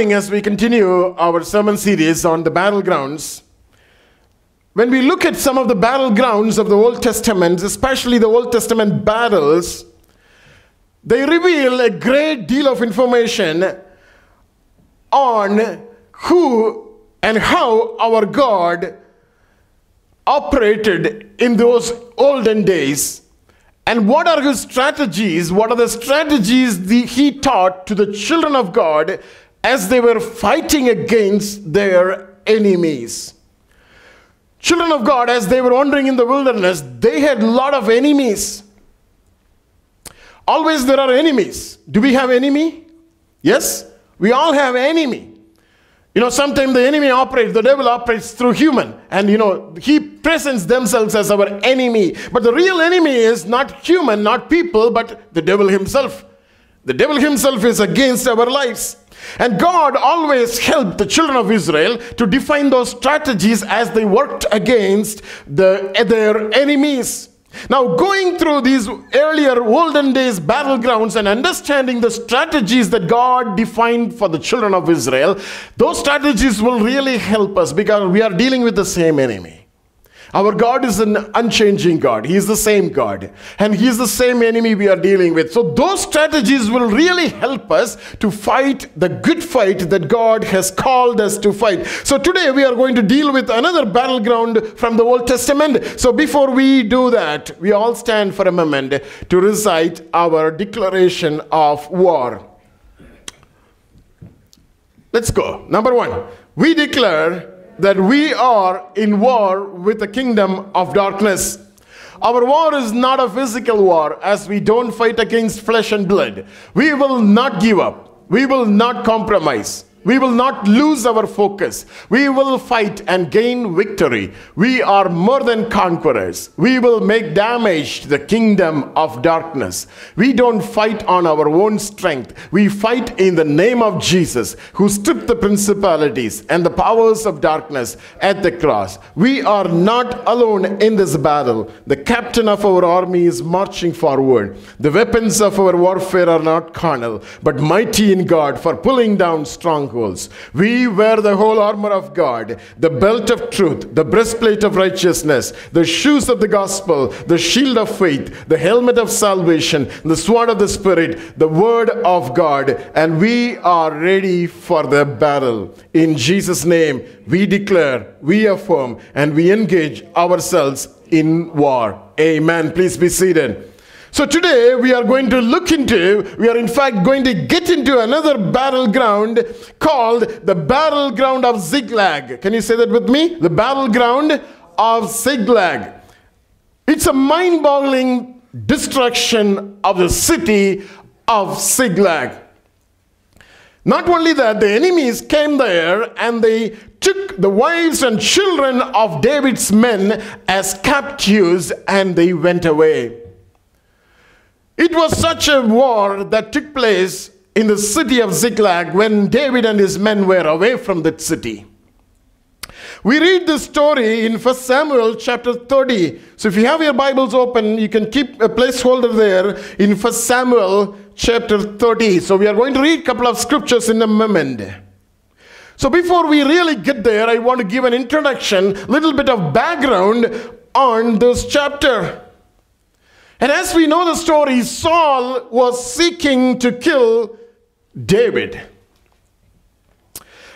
morning, as we continue our sermon series on the battlegrounds, when we look at some of the battlegrounds of the Old Testament, especially the Old Testament battles, they reveal a great deal of information on who and how our God operated in those olden days and what are his strategies what are the strategies the, he taught to the children of god as they were fighting against their enemies. Children of god as they were wandering in the wilderness they had a lot of enemies. Always there are enemies. Do we have enemy? Yes we all have enemy. You know, sometimes the enemy operates, the devil operates through human, and you know, he presents themselves as our enemy. But the real enemy is not human, not people, but the devil himself. The devil himself is against our lives. And God always helped the children of Israel to define those strategies as they worked against the, their enemies. Now, going through these earlier olden days battlegrounds and understanding the strategies that God defined for the children of Israel, those strategies will really help us because we are dealing with the same enemy. Our God is an unchanging God. He is the same God. And He is the same enemy we are dealing with. So, those strategies will really help us to fight the good fight that God has called us to fight. So, today we are going to deal with another battleground from the Old Testament. So, before we do that, we all stand for a moment to recite our declaration of war. Let's go. Number one, we declare that we are in war with the kingdom of darkness. Our war is not a physical war, as we don't fight against flesh and blood. We will not give up, we will not compromise. We will not lose our focus. We will fight and gain victory. We are more than conquerors. We will make damage to the kingdom of darkness. We don't fight on our own strength. We fight in the name of Jesus, who stripped the principalities and the powers of darkness at the cross. We are not alone in this battle. The captain of our army is marching forward. The weapons of our warfare are not carnal, but mighty in God for pulling down strong strongholds. We wear the whole armor of God, the belt of truth, the breastplate of righteousness, the shoes of the gospel, the shield of faith, the helmet of salvation, the sword of the Spirit, the word of God, and we are ready for the battle. In Jesus' name, we declare, we affirm, and we engage ourselves in war. Amen. Please be seated. So today we are going to look into, we are in fact going to get into another battleground called the battleground of Ziklag. Can you say that with me? The battleground of Ziklag. It's a mind boggling destruction of the city of Ziklag. Not only that, the enemies came there and they took the wives and children of David's men as captives and they went away. It was such a war that took place in the city of Ziklag when David and his men were away from that city. We read this story in 1 Samuel chapter 30. So if you have your Bibles open, you can keep a placeholder there in 1 Samuel chapter 30. So we are going to read a couple of scriptures in a moment. So before we really get there, I want to give an introduction, a little bit of background on this chapter. And as we know the story, Saul was seeking to kill David.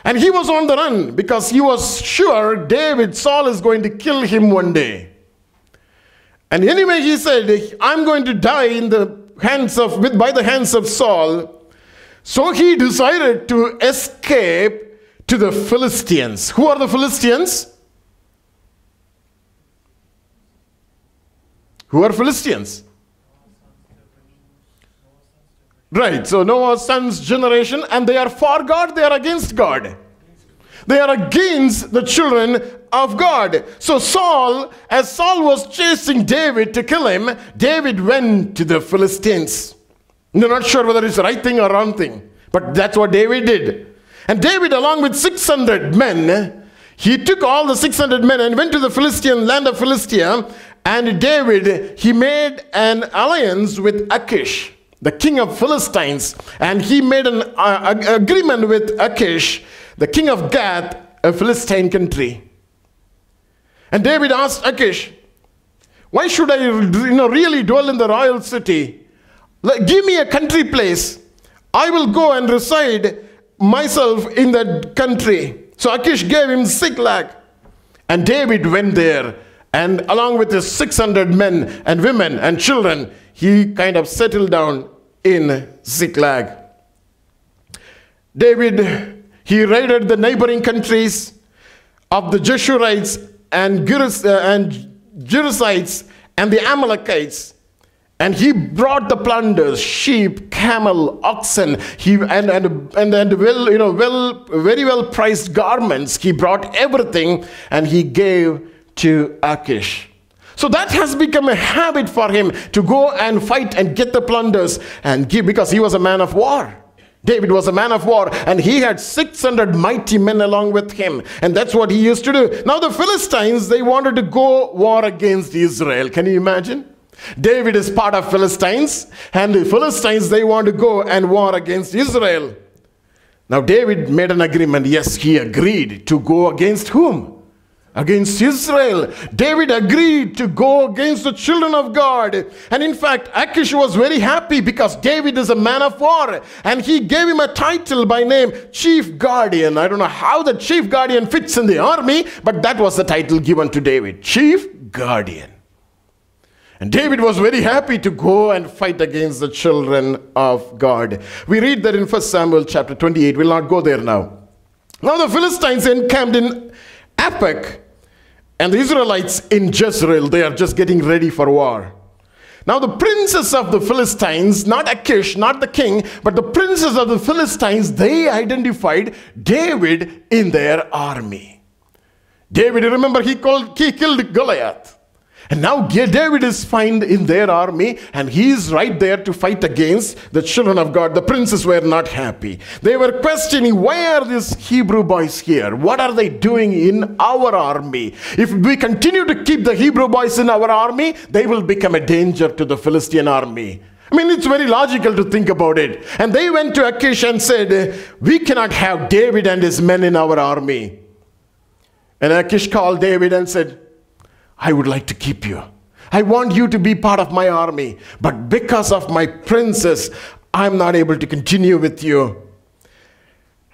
And he was on the run because he was sure David, Saul is going to kill him one day. And anyway, he said, I'm going to die in the hands of, by the hands of Saul. So he decided to escape to the Philistines. Who are the Philistines? Who are Philistines? Right, so Noah's son's generation, and they are for God, they are against God. They are against the children of God. So Saul, as Saul was chasing David to kill him, David went to the Philistines. They're not sure whether it's the right thing or wrong thing, but that's what David did. And David, along with 600 men, he took all the 600 men and went to the Philistine land of Philistia and David, he made an alliance with Achish, the king of Philistines, and he made an uh, agreement with Achish, the king of Gath, a Philistine country. And David asked Achish, Why should I you know, really dwell in the royal city? Give me a country place. I will go and reside myself in that country. So Achish gave him Ziklag. And David went there, and along with his 600 men and women and children, he kind of settled down in Ziklag. David, he raided the neighboring countries of the Geshurites and, Gerus, uh, and Jerusites and the Amalekites. And he brought the plunders, sheep, camel, oxen, he, and, and, and, and well, you know, well, very well priced garments. He brought everything and he gave to Achish. So that has become a habit for him to go and fight and get the plunders and give because he was a man of war. David was a man of war and he had 600 mighty men along with him. And that's what he used to do. Now, the Philistines, they wanted to go war against Israel. Can you imagine? David is part of Philistines, and the Philistines, they want to go and war against Israel. Now, David made an agreement. Yes, he agreed to go against whom? Against Israel. David agreed to go against the children of God. And in fact, Achish was very happy because David is a man of war. And he gave him a title by name, Chief Guardian. I don't know how the Chief Guardian fits in the army, but that was the title given to David Chief Guardian. And David was very happy to go and fight against the children of God. We read that in 1 Samuel chapter 28. We'll not go there now. Now the Philistines encamped in Aphek and the Israelites in Jezreel, they are just getting ready for war. Now, the princes of the Philistines, not Achish, not the king, but the princes of the Philistines, they identified David in their army. David, remember, he, called, he killed Goliath. And now David is found in their army, and he is right there to fight against the children of God. The princes were not happy. They were questioning, why are these Hebrew boys here? What are they doing in our army? If we continue to keep the Hebrew boys in our army, they will become a danger to the Philistine army. I mean, it's very logical to think about it. And they went to Achish and said, We cannot have David and his men in our army. And Achish called David and said, I would like to keep you. I want you to be part of my army. But because of my princess, I'm not able to continue with you.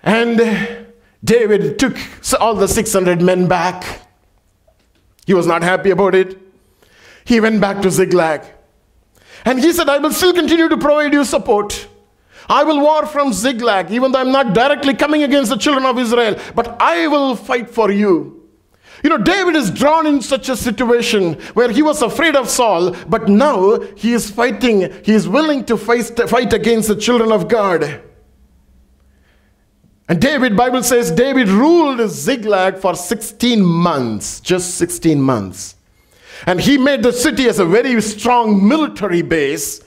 And David took all the 600 men back. He was not happy about it. He went back to Ziklag. And he said, I will still continue to provide you support. I will war from Ziklag, even though I'm not directly coming against the children of Israel, but I will fight for you. You know, David is drawn in such a situation where he was afraid of Saul, but now he is fighting, he is willing to fight, fight against the children of God. And David, Bible says, David ruled Ziklag for 16 months, just 16 months. And he made the city as a very strong military base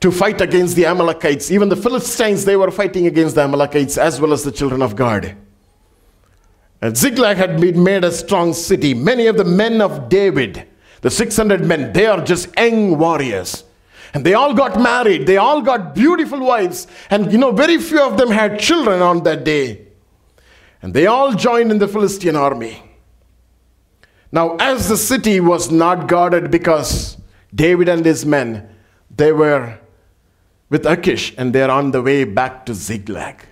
to fight against the Amalekites. Even the Philistines, they were fighting against the Amalekites as well as the children of God. And Ziklag had been made a strong city. Many of the men of David, the 600 men, they are just young warriors. And they all got married. They all got beautiful wives. And you know, very few of them had children on that day. And they all joined in the Philistine army. Now, as the city was not guarded because David and his men, they were with Achish and they're on the way back to Ziklag.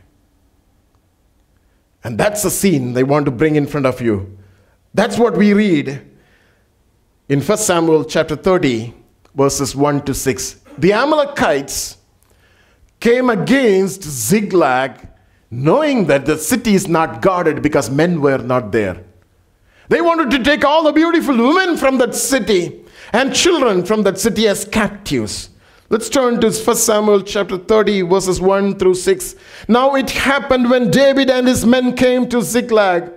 And that's the scene they want to bring in front of you. That's what we read in 1 Samuel chapter 30, verses 1 to 6. The Amalekites came against Ziklag, knowing that the city is not guarded because men were not there. They wanted to take all the beautiful women from that city and children from that city as captives. Let's turn to 1 Samuel chapter 30, verses 1 through 6. Now it happened when David and his men came to Ziklag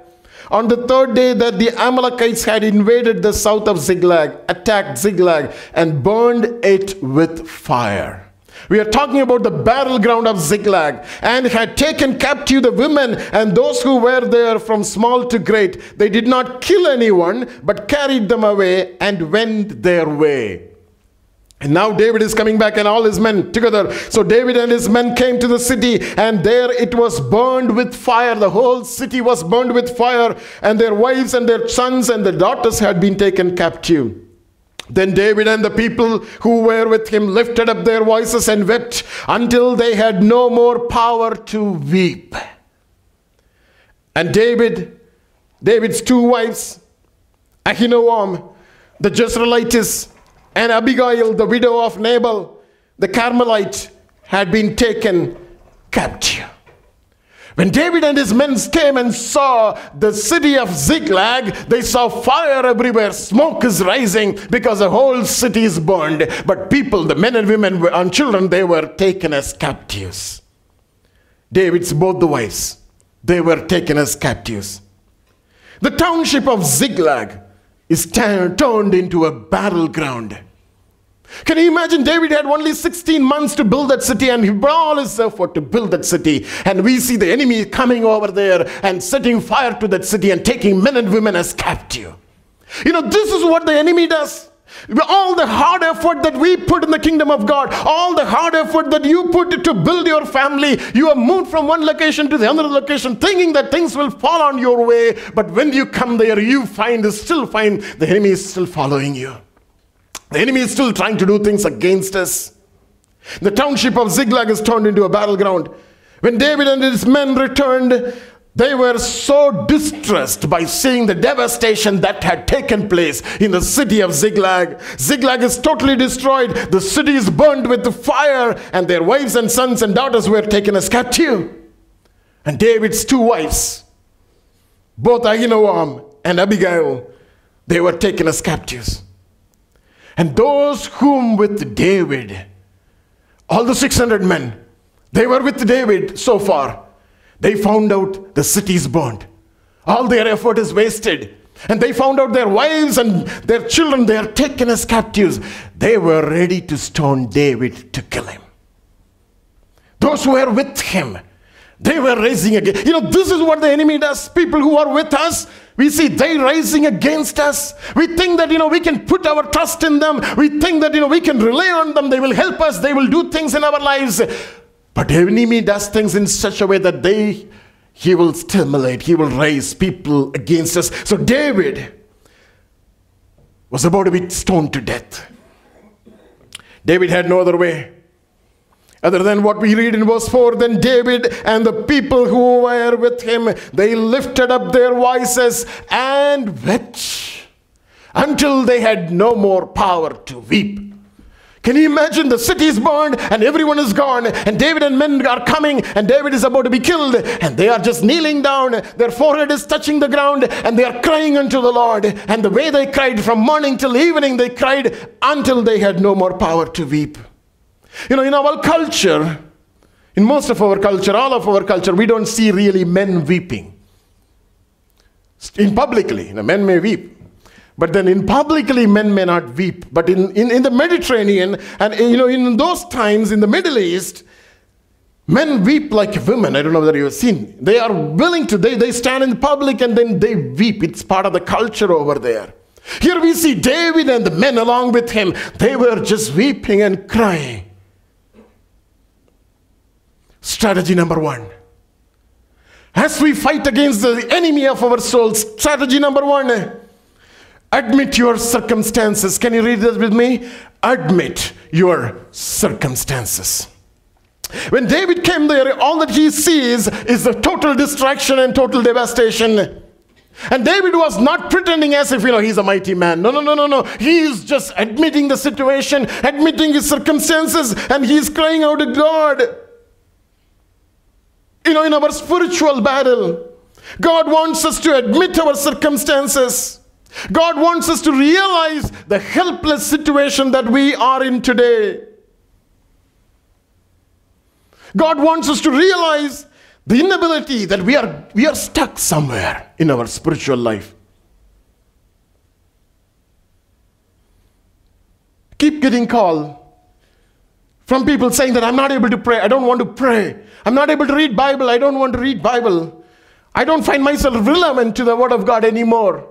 on the third day that the Amalekites had invaded the south of Ziklag, attacked Ziklag, and burned it with fire. We are talking about the battleground of Ziklag and had taken captive the women and those who were there from small to great. They did not kill anyone, but carried them away and went their way. And now David is coming back and all his men together. So David and his men came to the city, and there it was burned with fire. The whole city was burned with fire, and their wives and their sons and their daughters had been taken captive. Then David and the people who were with him lifted up their voices and wept until they had no more power to weep. And David, David's two wives, Ahinoam, the Jezreelitess, and Abigail, the widow of Nabal, the Carmelite, had been taken captive. When David and his men came and saw the city of Ziklag, they saw fire everywhere, smoke is rising because the whole city is burned. But people, the men and women and children, they were taken as captives. David's both the wives, they were taken as captives. The township of Ziklag is turned into a battleground. Can you imagine? David had only 16 months to build that city and he brought all his effort to build that city. And we see the enemy coming over there and setting fire to that city and taking men and women as captive. You know, this is what the enemy does. All the hard effort that we put in the kingdom of God, all the hard effort that you put to build your family, you have moved from one location to the other location thinking that things will fall on your way. But when you come there, you find, still find the enemy is still following you. The enemy is still trying to do things against us. The township of Ziklag is turned into a battleground. When David and his men returned, they were so distressed by seeing the devastation that had taken place in the city of Ziklag. Ziklag is totally destroyed. The city is burned with fire, and their wives and sons and daughters were taken as captive. And David's two wives, both Ahinoam and Abigail, they were taken as captives. And those whom with David, all the 600 men, they were with David so far. They found out the city is burned. All their effort is wasted. And they found out their wives and their children, they are taken as captives. They were ready to stone David to kill him. Those who were with him, they were raising again. You know, this is what the enemy does. People who are with us, we see they rising against us. We think that, you know, we can put our trust in them. We think that, you know, we can rely on them. They will help us. They will do things in our lives. But the enemy does things in such a way that they, he will stimulate, he will raise people against us. So David was about to be stoned to death. David had no other way other than what we read in verse 4 then david and the people who were with him they lifted up their voices and wept until they had no more power to weep can you imagine the city is burned and everyone is gone and David and men are coming and David is about to be killed and they are just kneeling down their forehead is touching the ground and they are crying unto the Lord and the way they cried from morning till evening they cried until they had no more power to weep you know, in our culture, in most of our culture, all of our culture, we don't see really men weeping. In publicly, you know, men may weep. But then in publicly, men may not weep. But in, in, in the Mediterranean, and you know, in those times in the Middle East, men weep like women. I don't know whether you've seen. They are willing to, they, they stand in public and then they weep. It's part of the culture over there. Here we see David and the men along with him. They were just weeping and crying. Strategy number one. As we fight against the enemy of our souls, strategy number one admit your circumstances. Can you read that with me? Admit your circumstances. When David came there, all that he sees is the total destruction and total devastation. And David was not pretending as if, you know, he's a mighty man. No, no, no, no, no. He's just admitting the situation, admitting his circumstances, and he's crying out to God. You know, in our spiritual battle, God wants us to admit our circumstances. God wants us to realize the helpless situation that we are in today. God wants us to realize the inability that we are, we are stuck somewhere in our spiritual life. Keep getting called from people saying that I'm not able to pray, I don't want to pray. I'm not able to read Bible, I don't want to read Bible. I don't find myself relevant to the word of God anymore.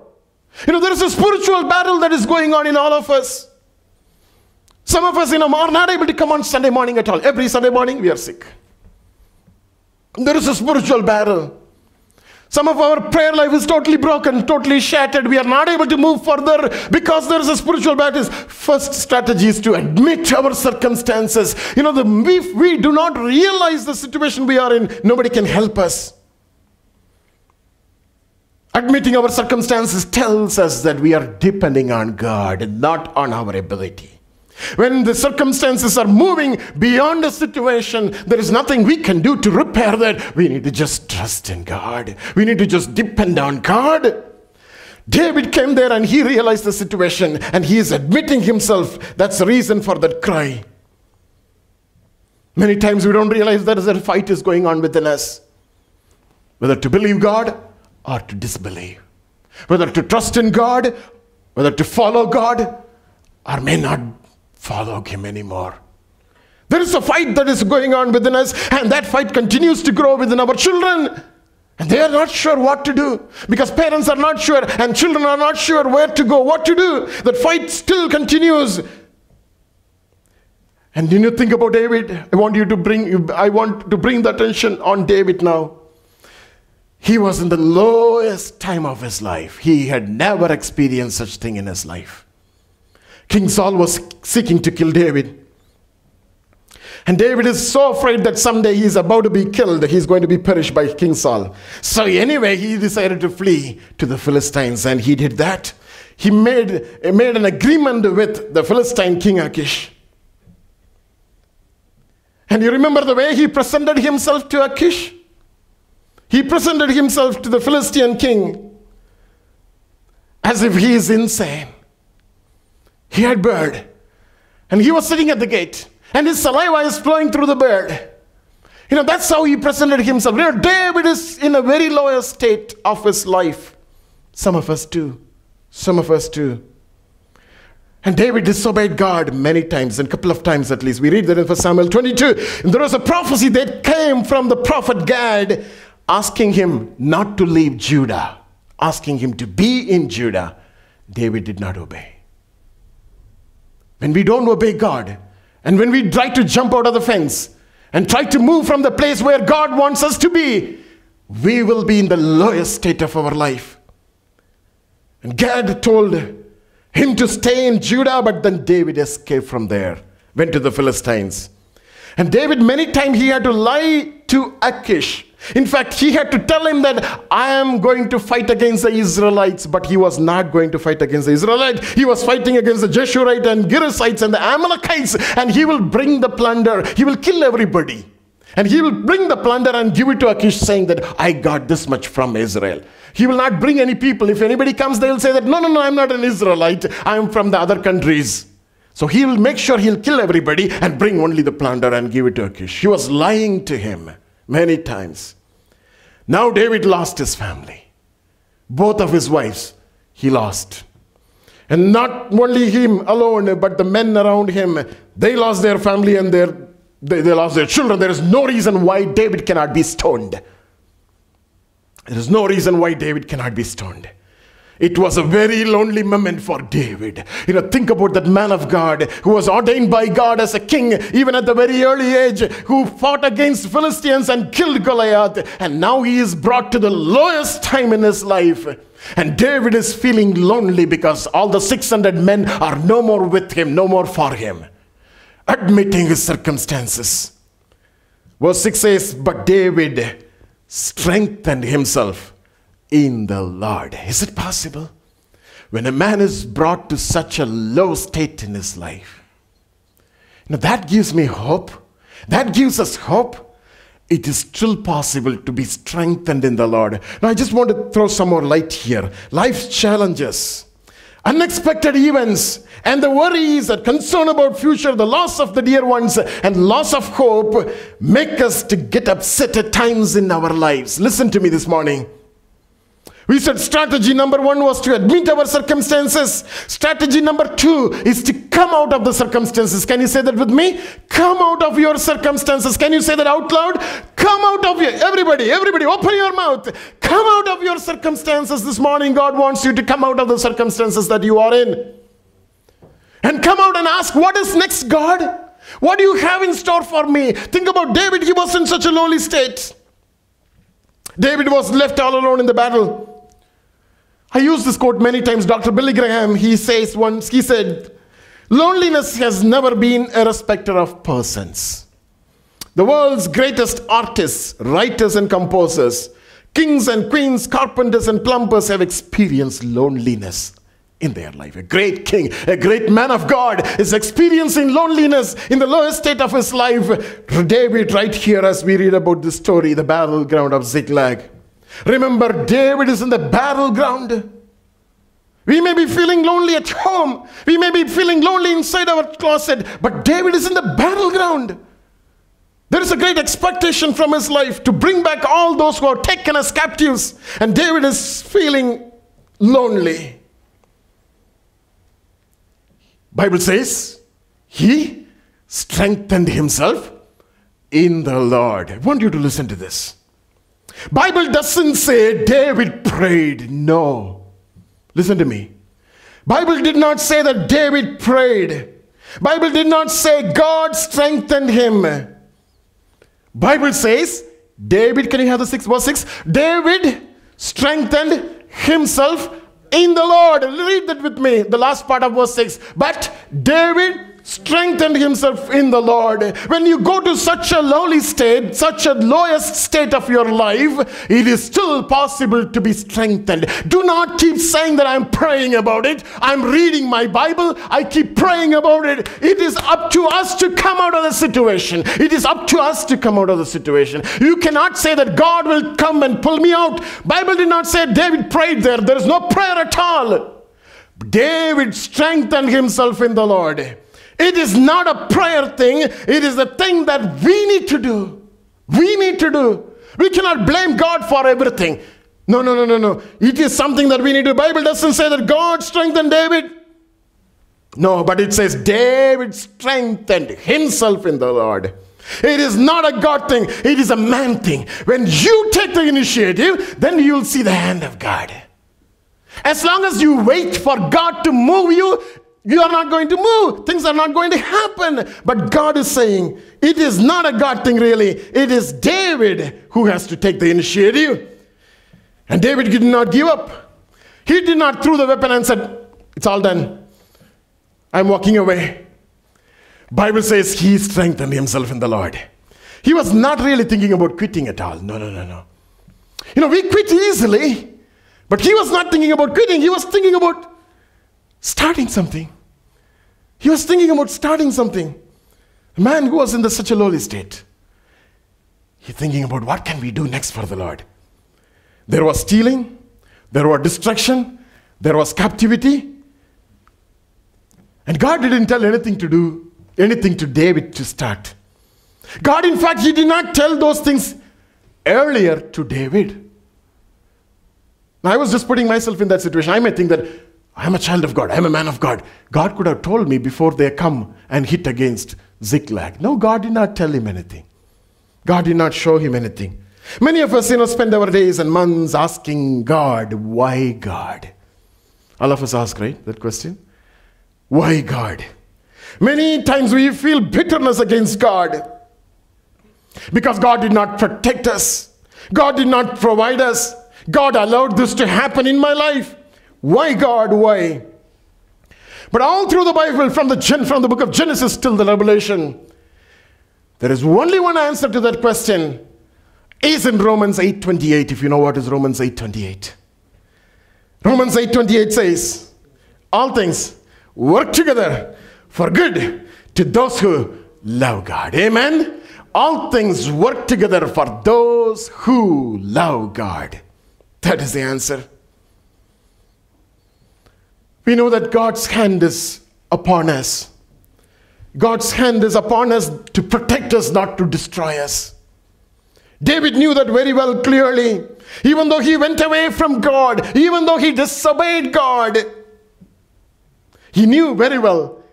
You know, there is a spiritual battle that is going on in all of us. Some of us, you know, are not able to come on Sunday morning at all. Every Sunday morning, we are sick. There is a spiritual battle. Some of our prayer life is totally broken, totally shattered. We are not able to move further because there is a spiritual battle. First strategy is to admit our circumstances. You know, the, if we do not realize the situation we are in, nobody can help us. Admitting our circumstances tells us that we are depending on God, not on our ability. When the circumstances are moving beyond a situation, there is nothing we can do to repair that. We need to just trust in God. We need to just depend on God. David came there and he realized the situation and he is admitting himself. That's the reason for that cry. Many times we don't realize there is a fight is going on within us. Whether to believe God or to disbelieve. Whether to trust in God, whether to follow God, or may not follow Him anymore. There is a fight that is going on within us, and that fight continues to grow within our children. And they are not sure what to do because parents are not sure and children are not sure where to go, what to do. That fight still continues. And you think about David, I want you to bring I want to bring the attention on David now. He was in the lowest time of his life. He had never experienced such thing in his life. King Saul was seeking to kill David. And David is so afraid that someday he is about to be killed, he's going to be perished by King Saul. So, anyway, he decided to flee to the Philistines, and he did that. He made, made an agreement with the Philistine king Achish. And you remember the way he presented himself to Achish? He presented himself to the Philistine king as if he is insane. He had bird, and he was sitting at the gate, and his saliva is flowing through the bird. You know, that's how he presented himself. You know, David is in a very lower state of his life. Some of us too. Some of us too. And David disobeyed God many times, and a couple of times at least. We read that in 1 Samuel 22. And there was a prophecy that came from the prophet Gad asking him not to leave Judah, asking him to be in Judah, David did not obey. When we don't obey God, and when we try to jump out of the fence and try to move from the place where God wants us to be, we will be in the lowest state of our life. And Gad told him to stay in Judah, but then David escaped from there, went to the Philistines. And David, many times, he had to lie to Achish in fact, he had to tell him that I am going to fight against the Israelites, but he was not going to fight against the Israelites. He was fighting against the Jeshurite and Girasites and the Amalekites, and he will bring the plunder. He will kill everybody. And he will bring the plunder and give it to Achish, saying that I got this much from Israel. He will not bring any people. If anybody comes, they will say that no, no, no, I'm not an Israelite. I'm from the other countries. So he will make sure he'll kill everybody and bring only the plunder and give it to Achish. He was lying to him many times. Now David lost his family. Both of his wives he lost. And not only him alone, but the men around him, they lost their family and their, they, they lost their children. There is no reason why David cannot be stoned. There is no reason why David cannot be stoned. It was a very lonely moment for David. You know, think about that man of God who was ordained by God as a king, even at the very early age, who fought against Philistines and killed Goliath. And now he is brought to the lowest time in his life. And David is feeling lonely because all the 600 men are no more with him, no more for him, admitting his circumstances. Verse 6 says, But David strengthened himself in the Lord. Is it possible? When a man is brought to such a low state in his life, now that gives me hope. That gives us hope. It is still possible to be strengthened in the Lord. Now, I just want to throw some more light here. Life's challenges, unexpected events, and the worries and concern about future, the loss of the dear ones, and loss of hope make us to get upset at times in our lives. Listen to me this morning. We said strategy number one was to admit our circumstances. Strategy number two is to come out of the circumstances. Can you say that with me? Come out of your circumstances. Can you say that out loud? Come out of your, everybody, everybody, open your mouth. Come out of your circumstances this morning. God wants you to come out of the circumstances that you are in. and come out and ask, What is next, God? What do you have in store for me? Think about David, he was in such a lowly state. David was left all alone in the battle. I use this quote many times. Dr. Billy Graham, he says once, he said, Loneliness has never been a respecter of persons. The world's greatest artists, writers, and composers, kings and queens, carpenters and plumbers have experienced loneliness in their life. A great king, a great man of God is experiencing loneliness in the lowest state of his life. David, right here, as we read about the story, the battleground of Ziklag. Remember, David is in the battleground. We may be feeling lonely at home. We may be feeling lonely inside our closet, but David is in the battleground. There is a great expectation from his life to bring back all those who are taken as captives, and David is feeling lonely. Bible says he strengthened himself in the Lord. I want you to listen to this. Bible doesn't say David prayed. No. Listen to me. Bible did not say that David prayed. Bible did not say God strengthened him. Bible says David, can you have the six verse six? David strengthened himself in the Lord. Read that with me, the last part of verse 6. But David strengthened himself in the Lord. When you go to such a lowly state, such a lowest state of your life, it is still possible to be strengthened. Do not keep saying that I'm praying about it. I'm reading my Bible. I keep praying about it. It is up to us to come out of the situation. It is up to us to come out of the situation. You cannot say that God will come and pull me out. Bible did not say David prayed there. There is no prayer at all. David strengthened himself in the Lord. It is not a prayer thing, it is a thing that we need to do. We need to do. We cannot blame God for everything. No, no, no, no, no. It is something that we need to. Bible doesn't say that God strengthened David. No, but it says David strengthened himself in the Lord. It is not a God thing, it is a man thing. When you take the initiative, then you'll see the hand of God. As long as you wait for God to move you, you are not going to move. Things are not going to happen. But God is saying, it is not a God thing, really. It is David who has to take the initiative. And David did not give up. He did not throw the weapon and said, It's all done. I'm walking away. Bible says he strengthened himself in the Lord. He was not really thinking about quitting at all. No, no, no, no. You know, we quit easily, but he was not thinking about quitting. He was thinking about starting something. He was thinking about starting something. A man who was in the, such a lowly state. He's thinking about what can we do next for the Lord. There was stealing, there was destruction, there was captivity. And God didn't tell anything to do, anything to David to start. God, in fact, He did not tell those things earlier to David. Now, I was just putting myself in that situation. I may think that I'm a child of God. I'm a man of God. God could have told me before they come and hit against Ziklag. No, God did not tell him anything. God did not show him anything. Many of us, you know, spend our days and months asking God, why God? All of us ask, right, that question? Why God? Many times we feel bitterness against God because God did not protect us. God did not provide us. God allowed this to happen in my life. Why God? Why? But all through the Bible, from the, from the book of Genesis till the Revelation, there is only one answer to that question. Is in Romans 8:28, if you know what is Romans 8:28. Romans 8:28 says, All things work together for good to those who love God. Amen. All things work together for those who love God. That is the answer. We know that God's hand is upon us. God's hand is upon us to protect us, not to destroy us. David knew that very well clearly. Even though he went away from God, even though he disobeyed God, he knew very well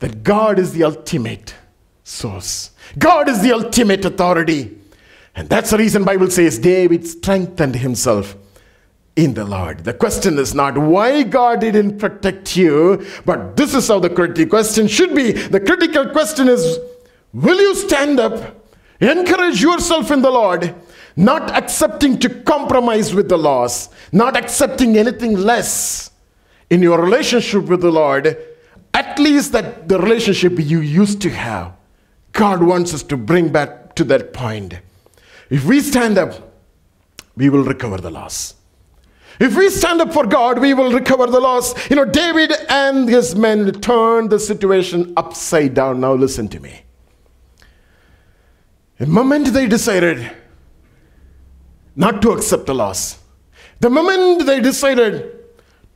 that God is the ultimate source. God is the ultimate authority. And that's the reason Bible says David strengthened himself in the Lord. The question is not why God didn't protect you, but this is how the critical question should be. The critical question is will you stand up, encourage yourself in the Lord, not accepting to compromise with the laws, not accepting anything less in your relationship with the Lord, at least that the relationship you used to have. God wants us to bring back to that point. If we stand up, we will recover the loss. If we stand up for God, we will recover the loss. You know, David and his men turned the situation upside down. Now, listen to me. The moment they decided not to accept the loss, the moment they decided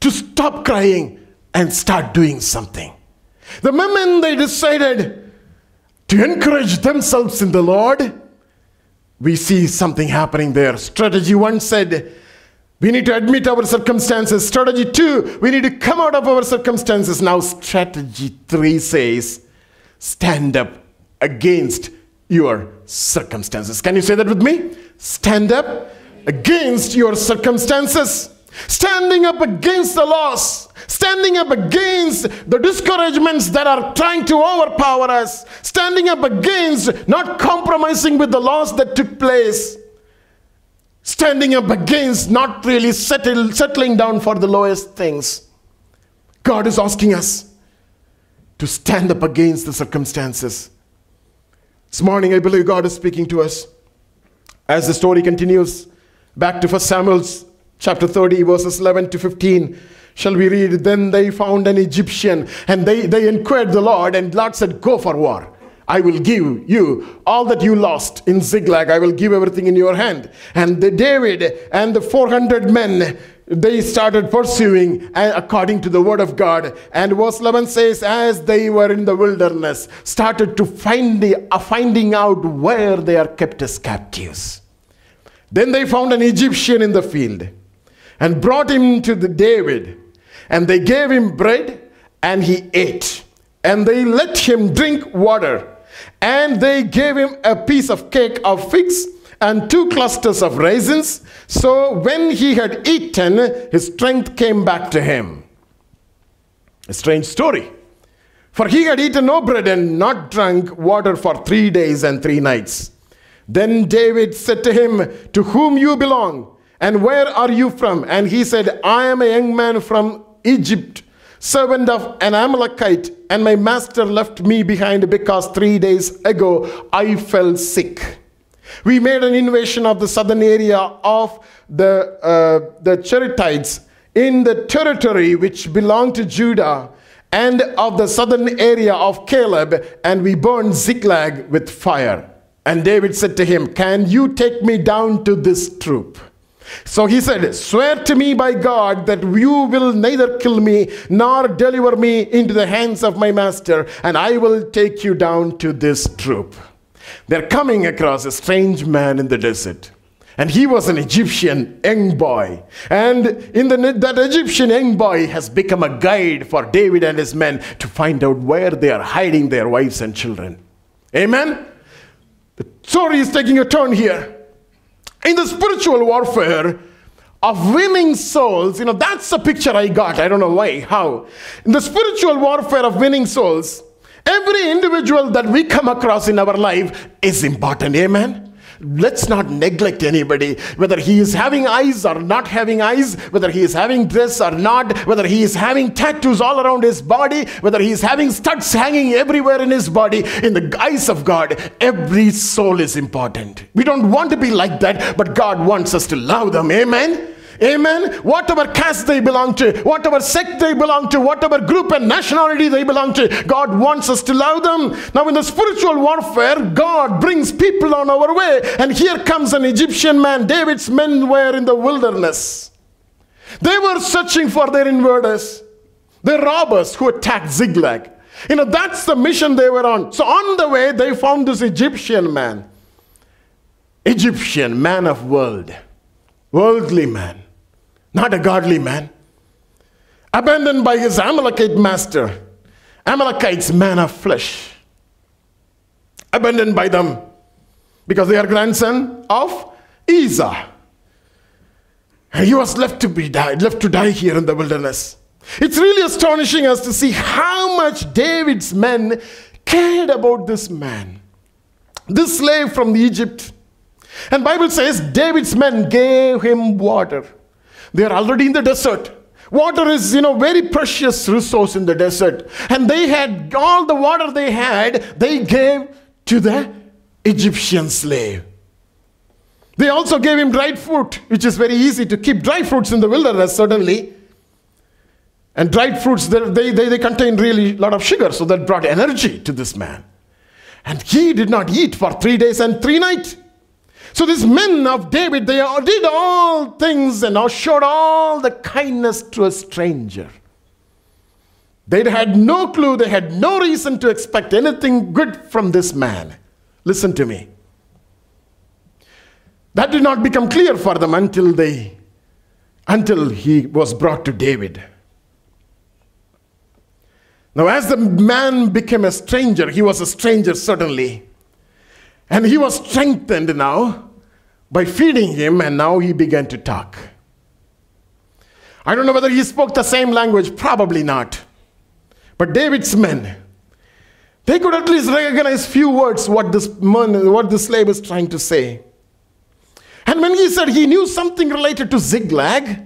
to stop crying and start doing something, the moment they decided to encourage themselves in the Lord, we see something happening there. Strategy one said, we need to admit our circumstances. Strategy two, we need to come out of our circumstances. Now, strategy three says, stand up against your circumstances. Can you say that with me? Stand up against your circumstances. Standing up against the loss, standing up against the discouragements that are trying to overpower us, standing up against not compromising with the loss that took place, standing up against not really settle, settling down for the lowest things. God is asking us to stand up against the circumstances. This morning, I believe God is speaking to us as the story continues. Back to 1 Samuel's chapter 30, verses 11 to 15. Shall we read? Then they found an Egyptian and they, they inquired the Lord, and Lord said, Go for war. I will give you all that you lost in Ziklag. I will give everything in your hand. And the David and the 400 men, they started pursuing uh, according to the word of God. And verse 11 says, as they were in the wilderness, started to find the, uh, finding out where they are kept as captives. Then they found an Egyptian in the field and brought him to the David. And they gave him bread and he ate. And they let him drink water. And they gave him a piece of cake of figs and two clusters of raisins. So when he had eaten, his strength came back to him. A strange story. For he had eaten no bread and not drunk water for three days and three nights. Then David said to him, To whom you belong, and where are you from? And he said, I am a young man from Egypt, servant of an Amalekite, and my master left me behind because three days ago I fell sick. We made an invasion of the southern area of the, uh, the Cherethites in the territory which belonged to Judah and of the southern area of Caleb, and we burned Ziklag with fire. And David said to him, Can you take me down to this troop? So he said, Swear to me by God that you will neither kill me nor deliver me into the hands of my master, and I will take you down to this troop. They're coming across a strange man in the desert. And he was an Egyptian young boy. And in the, that Egyptian young boy has become a guide for David and his men to find out where they are hiding their wives and children. Amen? The story is taking a turn here. In the spiritual warfare of winning souls, you know, that's the picture I got. I don't know why, how. In the spiritual warfare of winning souls, every individual that we come across in our life is important. Amen. Let's not neglect anybody, whether he is having eyes or not having eyes, whether he is having dress or not, whether he is having tattoos all around his body, whether he is having studs hanging everywhere in his body. In the eyes of God, every soul is important. We don't want to be like that, but God wants us to love them. Amen. Amen. Whatever caste they belong to, whatever sect they belong to, whatever group and nationality they belong to, God wants us to love them. Now, in the spiritual warfare, God brings people on our way. And here comes an Egyptian man. David's men were in the wilderness. They were searching for their invaders, the robbers who attacked Ziklag. You know, that's the mission they were on. So, on the way, they found this Egyptian man. Egyptian man of world, worldly man not a godly man. Abandoned by his Amalekite master, Amalekites, man of flesh. Abandoned by them because they are grandson of Esau. And he was left to be died, left to die here in the wilderness. It's really astonishing us to see how much David's men cared about this man, this slave from Egypt. And Bible says David's men gave him water. They are already in the desert. Water is, you know, very precious resource in the desert. And they had all the water they had, they gave to the Egyptian slave. They also gave him dried fruit, which is very easy to keep dry fruits in the wilderness, certainly. And dried fruits, they, they, they contain really a lot of sugar, so that brought energy to this man. And he did not eat for three days and three nights. So these men of David, they did all things and showed all the kindness to a stranger. They had no clue, they had no reason to expect anything good from this man. Listen to me. That did not become clear for them until they until he was brought to David. Now, as the man became a stranger, he was a stranger certainly. And he was strengthened now by feeding him, and now he began to talk. I don't know whether he spoke the same language, probably not. But David's men, they could at least recognize few words what this man, what this slave is trying to say. And when he said he knew something related to Ziklag,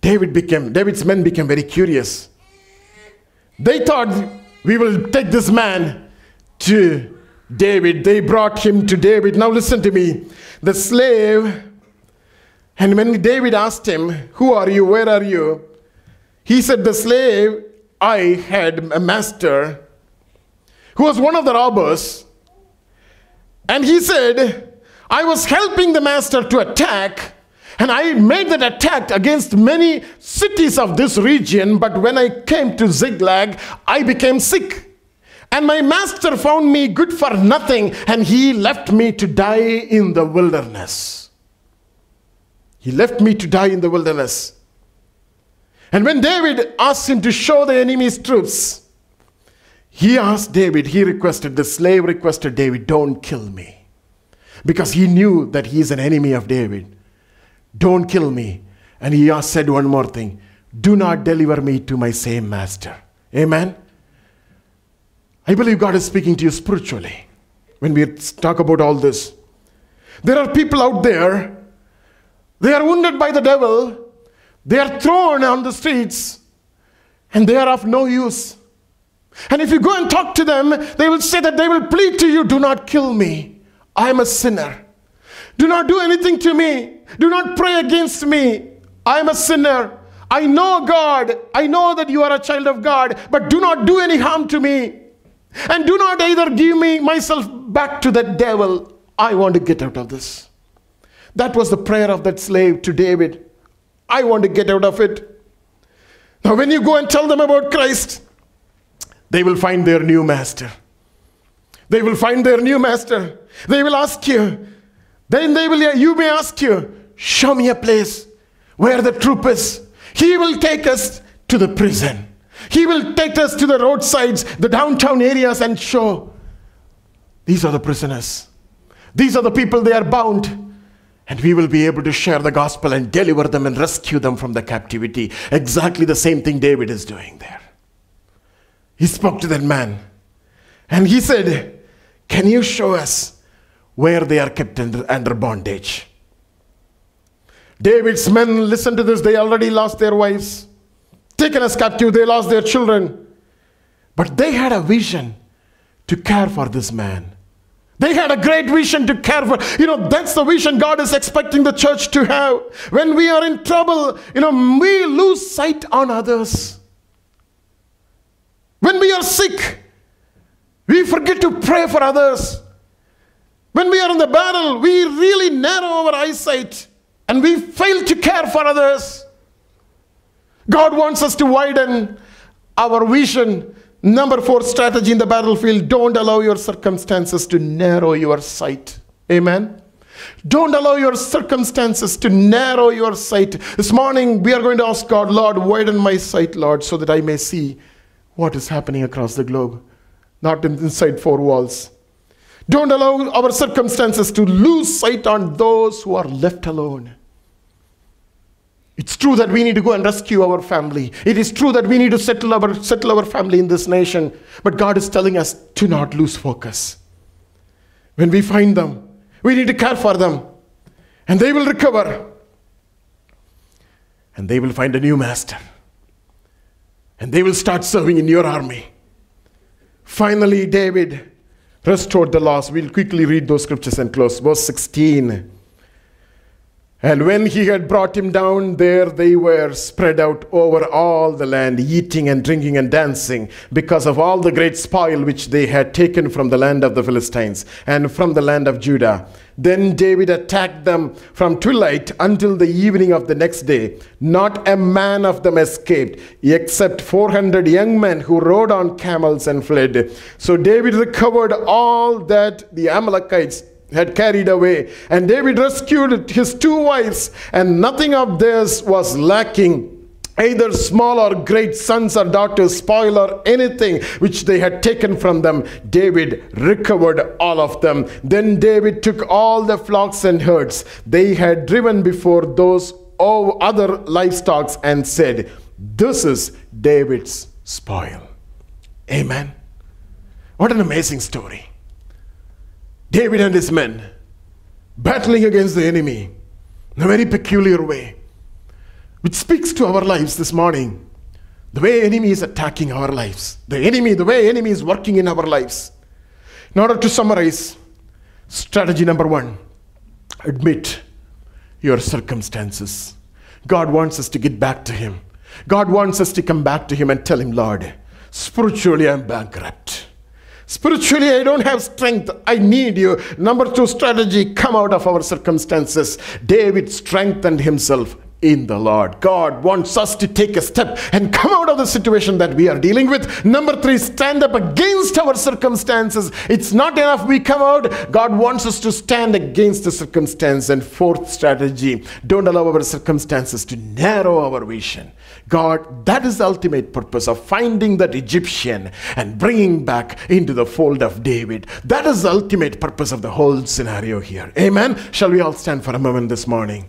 David became, David's men became very curious. They thought, we will take this man to David. They brought him to David. Now listen to me. The slave, and when David asked him, Who are you? Where are you? He said, The slave, I had a master who was one of the robbers. And he said, I was helping the master to attack, and I made that attack against many cities of this region. But when I came to Ziklag, I became sick. And my master found me good for nothing, and he left me to die in the wilderness. He left me to die in the wilderness. And when David asked him to show the enemy's troops, he asked David, he requested, the slave requested David, don't kill me because he knew that he is an enemy of David. Don't kill me. And he said one more thing do not deliver me to my same master. Amen. I believe God is speaking to you spiritually when we talk about all this. There are people out there, they are wounded by the devil, they are thrown on the streets, and they are of no use. And if you go and talk to them, they will say that they will plead to you, do not kill me. I am a sinner. Do not do anything to me. Do not pray against me. I am a sinner. I know God. I know that you are a child of God, but do not do any harm to me. And do not either give me myself back to that devil. I want to get out of this. That was the prayer of that slave to David. I want to get out of it. Now, when you go and tell them about Christ, they will find their new master. They will find their new master. They will ask you. Then they will, you may ask you, show me a place where the troop is. He will take us to the prison. He will take us to the roadsides, the downtown areas, and show these are the prisoners. These are the people they are bound. And we will be able to share the gospel and deliver them and rescue them from the captivity. Exactly the same thing David is doing there. He spoke to that man and he said, Can you show us where they are kept under, under bondage? David's men, listen to this, they already lost their wives, taken as captive, they lost their children. But they had a vision to care for this man. They had a great vision to care for. You know, that's the vision God is expecting the church to have. When we are in trouble, you know, we lose sight on others. When we are sick, we forget to pray for others. When we are in the battle, we really narrow our eyesight and we fail to care for others. God wants us to widen our vision. Number four strategy in the battlefield don't allow your circumstances to narrow your sight. Amen. Don't allow your circumstances to narrow your sight. This morning, we are going to ask God, Lord, widen my sight, Lord, so that I may see what is happening across the globe not inside four walls. Don't allow our circumstances to lose sight on those who are left alone. It's true that we need to go and rescue our family. It is true that we need to settle our, settle our family in this nation. But God is telling us to not lose focus. When we find them, we need to care for them. And they will recover. And they will find a new master. And they will start serving in your army. Finally, David restored the loss. We'll quickly read those scriptures and close. Verse 16. And when he had brought him down, there they were spread out over all the land, eating and drinking and dancing, because of all the great spoil which they had taken from the land of the Philistines and from the land of Judah. Then David attacked them from twilight until the evening of the next day. Not a man of them escaped, except 400 young men who rode on camels and fled. So David recovered all that the Amalekites had carried away. And David rescued his two wives, and nothing of theirs was lacking. Either small or great sons or daughters, spoil or anything which they had taken from them, David recovered all of them. Then David took all the flocks and herds they had driven before those other livestock and said, This is David's spoil. Amen. What an amazing story. David and his men battling against the enemy in a very peculiar way, which speaks to our lives this morning. The way enemy is attacking our lives, the enemy, the way enemy is working in our lives. In order to summarize, strategy number one admit your circumstances. God wants us to get back to Him. God wants us to come back to Him and tell Him, Lord, spiritually I'm bankrupt. Spiritually, I don't have strength. I need you. Number two strategy come out of our circumstances. David strengthened himself in the Lord. God wants us to take a step and come out of the situation that we are dealing with. Number three, stand up against our circumstances. It's not enough we come out. God wants us to stand against the circumstance. And fourth strategy, don't allow our circumstances to narrow our vision. God, that is the ultimate purpose of finding that Egyptian and bringing back into the fold of David. That is the ultimate purpose of the whole scenario here. Amen. Shall we all stand for a moment this morning?